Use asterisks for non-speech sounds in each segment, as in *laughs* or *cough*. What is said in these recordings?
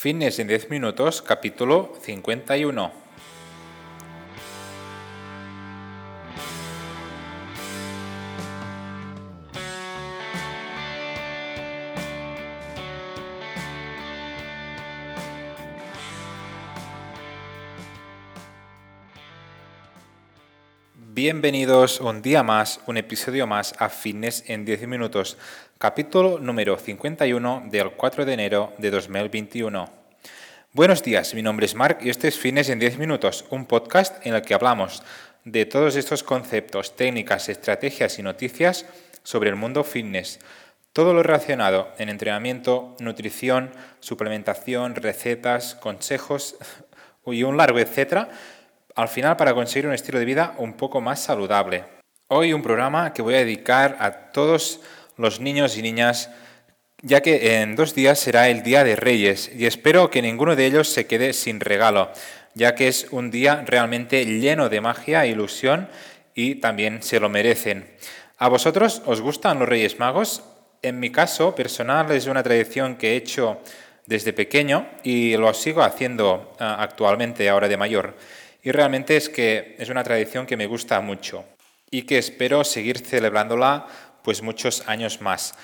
Fitness en 10 minutos, capítulo 51. Bienvenidos un día más, un episodio más a Fitness en 10 minutos, capítulo número 51 del 4 de enero de 2021. Buenos días, mi nombre es Mark y este es Fitness en 10 minutos, un podcast en el que hablamos de todos estos conceptos, técnicas, estrategias y noticias sobre el mundo fitness. Todo lo relacionado en entrenamiento, nutrición, suplementación, recetas, consejos *laughs* y un largo etcétera al final para conseguir un estilo de vida un poco más saludable. Hoy un programa que voy a dedicar a todos los niños y niñas, ya que en dos días será el Día de Reyes y espero que ninguno de ellos se quede sin regalo, ya que es un día realmente lleno de magia e ilusión y también se lo merecen. ¿A vosotros os gustan los Reyes Magos? En mi caso personal es una tradición que he hecho desde pequeño y lo sigo haciendo ah, actualmente ahora de mayor. Y realmente es que es una tradición que me gusta mucho y que espero seguir celebrándola pues muchos años más.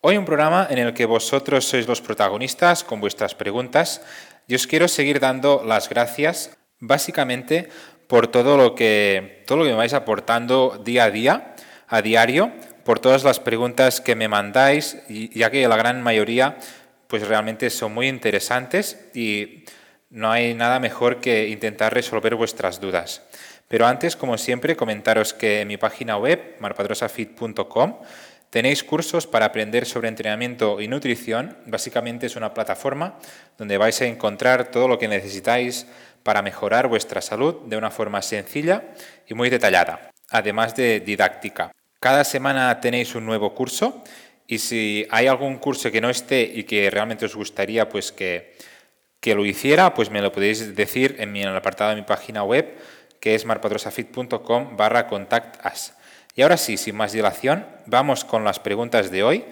Hoy un programa en el que vosotros sois los protagonistas con vuestras preguntas y os quiero seguir dando las gracias básicamente por todo lo que todo lo que me vais aportando día a día, a diario, por todas las preguntas que me mandáis, ya que la gran mayoría pues realmente son muy interesantes y no hay nada mejor que intentar resolver vuestras dudas. Pero antes, como siempre, comentaros que en mi página web, marpadrosafit.com, tenéis cursos para aprender sobre entrenamiento y nutrición. Básicamente es una plataforma donde vais a encontrar todo lo que necesitáis para mejorar vuestra salud de una forma sencilla y muy detallada, además de didáctica. Cada semana tenéis un nuevo curso y si hay algún curso que no esté y que realmente os gustaría pues que que lo hiciera, pues me lo podéis decir en, el apartado de mi página web, que es marpatrosafit.com barra contact Y ahora sí, sin más dilación, vamos con las preguntas de hoy.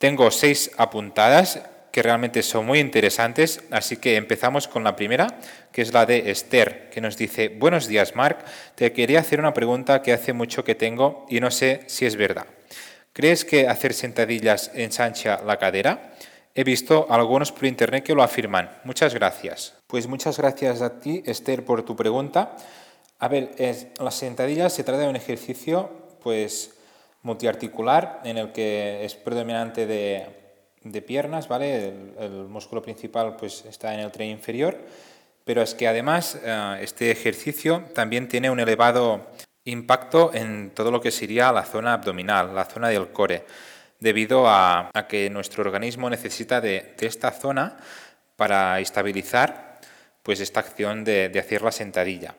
Tengo seis apuntadas que realmente son muy interesantes, así que empezamos con la primera, que es la de Esther, que nos dice, buenos días Marc, te quería hacer una pregunta que hace mucho que tengo y no sé si es verdad. ¿Crees que hacer sentadillas ensancha la cadera? He visto algunos por internet que lo afirman. Muchas gracias. Pues muchas gracias a ti, Esther, por tu pregunta. A ver, es, las sentadillas se trata de un ejercicio pues multiarticular en el que es predominante de, piernas, ¿vale? El, músculo principal pues está en el tren inferior, pero es que además eh, este ejercicio también tiene un elevado impacto en todo lo que sería la zona abdominal, la zona del core debido a, que nuestro organismo necesita de, esta zona para estabilizar pues esta acción de, hacer la sentadilla.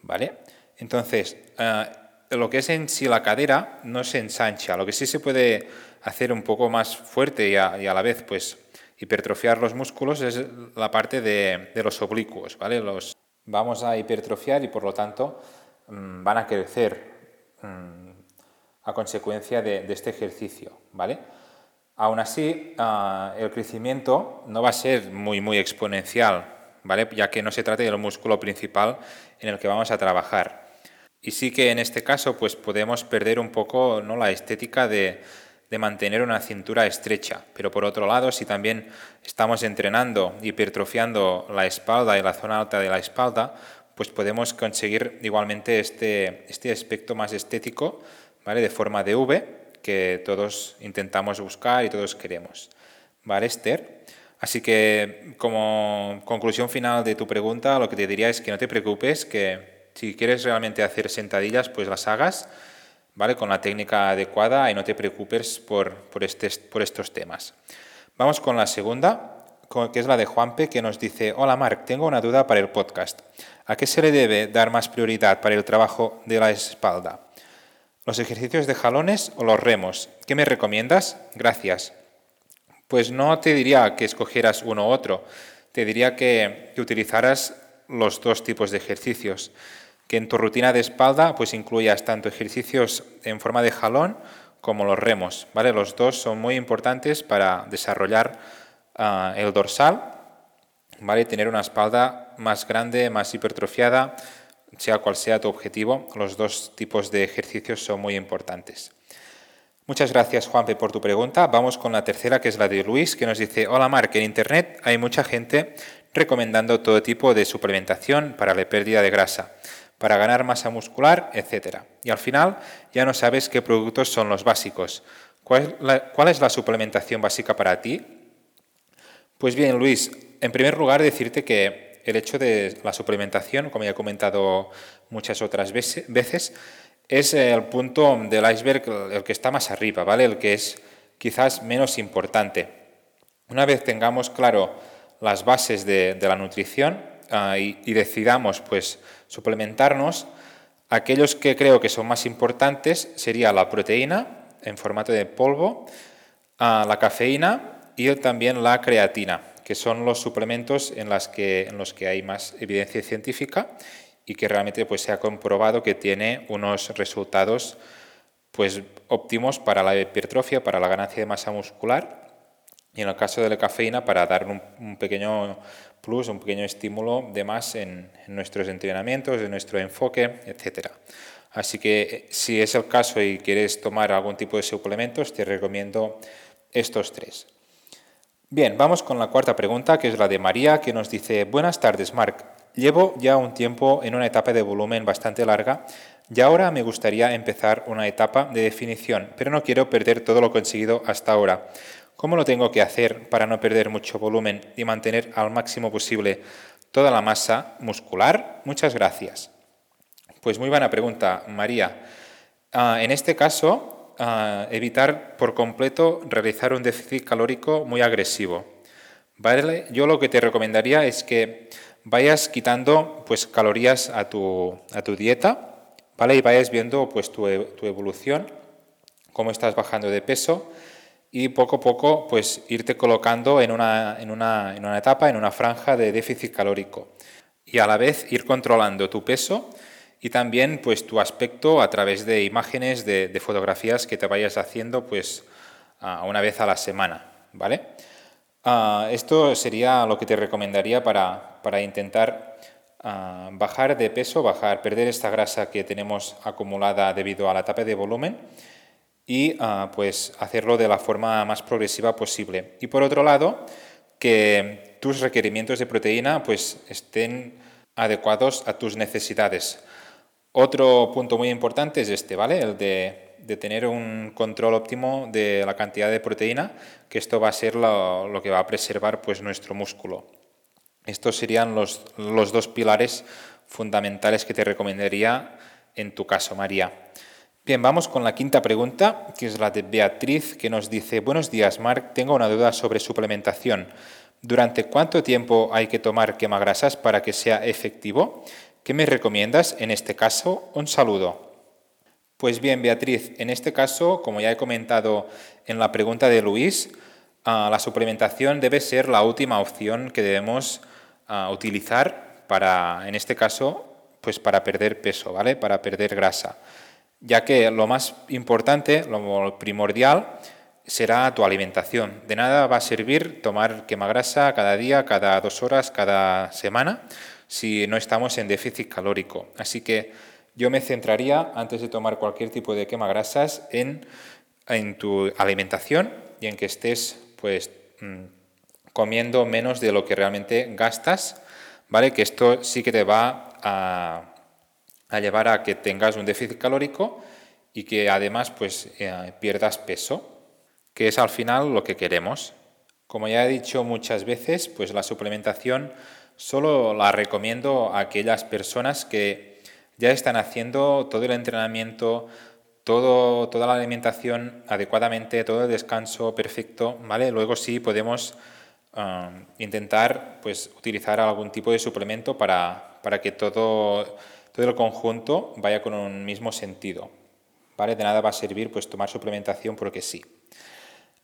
¿vale? Entonces, eh, lo que es en sí la cadera no se ensancha, lo que sí se puede hacer un poco más fuerte y a, la vez pues hipertrofiar los músculos es la parte de, los oblicuos, ¿vale? Los vamos a hipertrofiar y por lo tanto mm, van a crecer. Mm, a consecuencia de, este ejercicio, ¿vale? Aún así, ah, el crecimiento no va a ser muy, muy exponencial, ¿vale? Ya que no se trata del músculo principal en el que vamos a trabajar. Y sí que en este caso, pues podemos perder un poco ¿no? la estética de, de mantener una cintura estrecha. Pero por otro lado, si también estamos entrenando, hipertrofiando la espalda y la zona alta de la espalda, pues podemos conseguir igualmente este, este aspecto más estético ¿vale? de forma de V que todos intentamos buscar y todos queremos. ¿Vale, Esther? Así que como conclusión final de tu pregunta, lo que te diría es que no te preocupes, que si quieres realmente hacer sentadillas, pues las hagas, ¿vale? Con la técnica adecuada y no te preocupes por, por, este, por estos temas. Vamos con la segunda, que es la de Juanpe, que nos dice, hola Marc, tengo una duda para el podcast. ¿A qué se le debe dar más prioridad para el trabajo de la espalda? ¿Los ejercicios de jalones o los remos? ¿Qué me recomiendas? Gracias. Pues no te diría que escogieras uno u otro, te diría que, utilizaras los dos tipos de ejercicios, que en tu rutina de espalda pues incluyas tanto ejercicios en forma de jalón como los remos, ¿vale? Los dos son muy importantes para desarrollar ah, el dorsal ¿vale? Tener una espalda más grande, más hipertrofiada, sea cual sea tu objetivo, los dos tipos de ejercicios son muy importantes. Muchas gracias, Juanpe, por tu pregunta. Vamos con la tercera, que es la de Luis, que nos dice, hola Mark, en Internet hay mucha gente recomendando todo tipo de suplementación para la pérdida de grasa, para ganar masa muscular, etc. Y al final ya no sabes qué productos son los básicos. ¿Cuál es la, suplementación básica para ti? Pues bien, Luis, en primer lugar decirte que el hecho de la suplementación, como ya he comentado muchas otras veces, es el punto del iceberg el que está más arriba, ¿vale? El que es quizás menos importante. Una vez tengamos claro las bases de, la nutrición ah, y, decidamos pues suplementarnos, aquellos que creo que son más importantes sería la proteína en formato de polvo, ah, la cafeína y también la creatina, que son los suplementos en, las que, en los que hay más evidencia científica y que realmente pues, se ha comprobado que tiene unos resultados pues, óptimos para la hipertrofia, para la ganancia de masa muscular y en el caso de la cafeína para dar un, pequeño plus, un pequeño estímulo de más en, nuestros entrenamientos, en nuestro enfoque, etc. Así que eh, si es el caso y quieres tomar algún tipo de suplementos, te recomiendo estos tres. Bien, vamos con la cuarta pregunta, que es la de María, que nos dice, buenas tardes, Marc. Llevo ya un tiempo en una etapa de volumen bastante larga y ahora me gustaría empezar una etapa de definición, pero no quiero perder todo lo conseguido hasta ahora. ¿Cómo lo tengo que hacer para no perder mucho volumen y mantener al máximo posible toda la masa muscular? Muchas gracias. Pues muy buena pregunta, María. Ah, en este caso, ah, evitar por completo realizar un déficit calórico muy agresivo. ¿Vale? Yo lo que te recomendaría es que vayas quitando pues, calorías a tu, a tu dieta ¿vale? y vayas viendo pues, tu, tu evolución, cómo estás bajando de peso y poco a poco pues irte colocando en una, en una, en una etapa, en una franja de déficit calórico y a la vez ir controlando tu peso y también pues tu aspecto a través de imágenes, de, fotografías que te vayas haciendo pues una vez a la semana, ¿vale? Ah, esto sería lo que te recomendaría para, para intentar ah, bajar de peso, bajar, perder esta grasa que tenemos acumulada debido a la etapa de volumen y ah, pues hacerlo de la forma más progresiva posible. Y por otro lado, que tus requerimientos de proteína pues estén adecuados a tus necesidades. Otro punto muy importante es este, ¿vale? El de, tener un control óptimo de la cantidad de proteína, que esto va a ser lo, que va a preservar pues, nuestro músculo. Estos serían los, dos pilares fundamentales que te recomendaría en tu caso, María. Bien, vamos con la quinta pregunta, que es la de Beatriz, que nos dice, buenos días, Marc, tengo una duda sobre suplementación. ¿Durante cuánto tiempo hay que tomar quemagrasas para que sea efectivo? ¿Qué me recomiendas en este caso? Un saludo. Pues bien, Beatriz, en este caso, como ya he comentado en la pregunta de Luis, ah, la suplementación debe ser la última opción que debemos ah, utilizar para, en este caso, pues para perder peso, ¿vale? Para perder grasa ya que lo más importante, lo primordial, será tu alimentación. De nada va a servir tomar quemagrasa cada día, cada dos horas, cada semana, si no estamos en déficit calórico. Así que yo me centraría, antes de tomar cualquier tipo de quemagrasas, en, en tu alimentación y en que estés pues, mm, comiendo menos de lo que realmente gastas, ¿vale? Que esto sí que te va a a llevar a que tengas un déficit calórico y que además pues, eh, pierdas peso, que es al final lo que queremos. Como ya he dicho muchas veces, pues la suplementación solo la recomiendo a aquellas personas que ya están haciendo todo el entrenamiento, todo, toda la alimentación adecuadamente, todo el descanso perfecto, ¿vale? Luego sí podemos um, intentar pues, utilizar algún tipo de suplemento para, para que todo todo el conjunto vaya con un mismo sentido. ¿Vale? De nada va a servir pues tomar suplementación porque sí.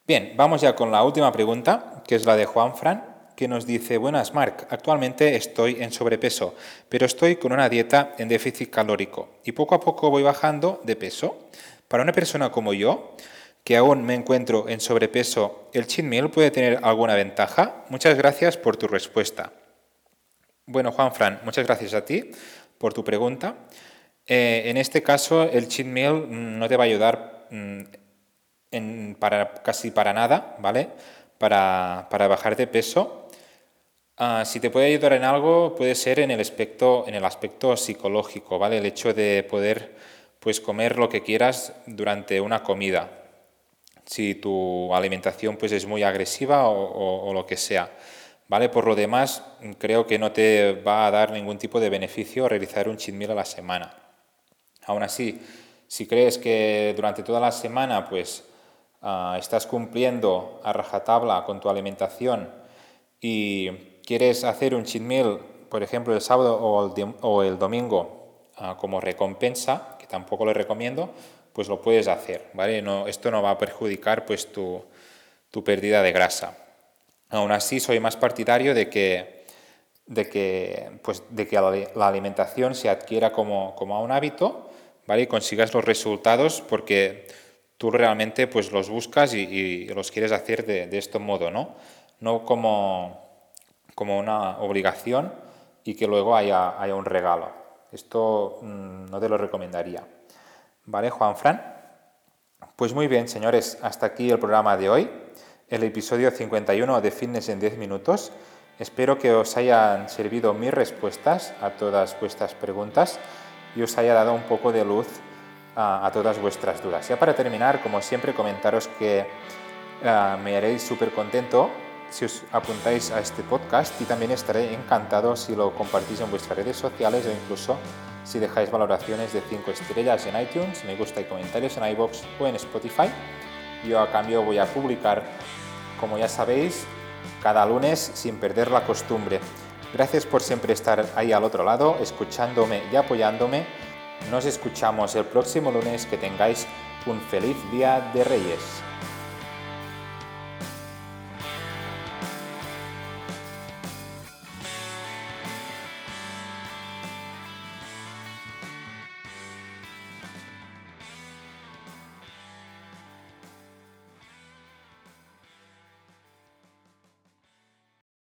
Bien, vamos ya con la última pregunta, que es la de Juan Fran, que nos dice, buenas Marc, actualmente estoy en sobrepeso, pero estoy con una dieta en déficit calórico y poco a poco voy bajando de peso. Para una persona como yo, que aún me encuentro en sobrepeso, ¿el cheat meal puede tener alguna ventaja? Muchas gracias por tu respuesta. Bueno, Juan Fran, muchas gracias a ti por tu pregunta. Eh, en este caso, el cheat meal mm, no te va a ayudar mm, en, para, casi para nada, ¿vale? Para, para bajar de peso. Ah, si te puede ayudar en algo, puede ser en el aspecto, en el aspecto psicológico, ¿vale? El hecho de poder pues, comer lo que quieras durante una comida. Si tu alimentación pues, es muy agresiva o, lo que sea. ¿Vale? Por lo demás, creo que no te va a dar ningún tipo de beneficio realizar un cheat meal a la semana. Aún así, si crees que durante toda la semana pues, ah, estás cumpliendo a rajatabla con tu alimentación y quieres hacer un cheat meal, por ejemplo, el sábado o el, domingo ah, como recompensa, que tampoco lo recomiendo, pues lo puedes hacer. ¿vale? No, esto no va a perjudicar pues, tu, tu pérdida de grasa. Aún así, soy más partidario de que, de que, pues, de que la alimentación se adquiera como, como un hábito ¿vale? y consigas los resultados porque tú realmente pues, los buscas y, los quieres hacer de, de, este modo, ¿no? No como, como una obligación y que luego haya, haya un regalo. Esto mm, no te lo recomendaría. ¿Vale, Juan Fran? Pues muy bien, señores, hasta aquí el programa de hoy el episodio 51 de Fitness en 10 minutos. Espero que os hayan servido mis respuestas a todas vuestras preguntas y os haya dado un poco de luz a, todas vuestras dudas. Ya para terminar, como siempre, comentaros que ah, me haréis súper contento si os apuntáis a este podcast y también estaré encantado si lo compartís en vuestras redes sociales o incluso si dejáis valoraciones de 5 estrellas en iTunes, me gusta y comentarios en iBox o en Spotify. Yo a cambio voy a publicar como ya sabéis, cada lunes sin perder la costumbre. Gracias por siempre estar ahí al otro lado, escuchándome y apoyándome. Nos escuchamos el próximo lunes. Que tengáis un feliz día de Reyes.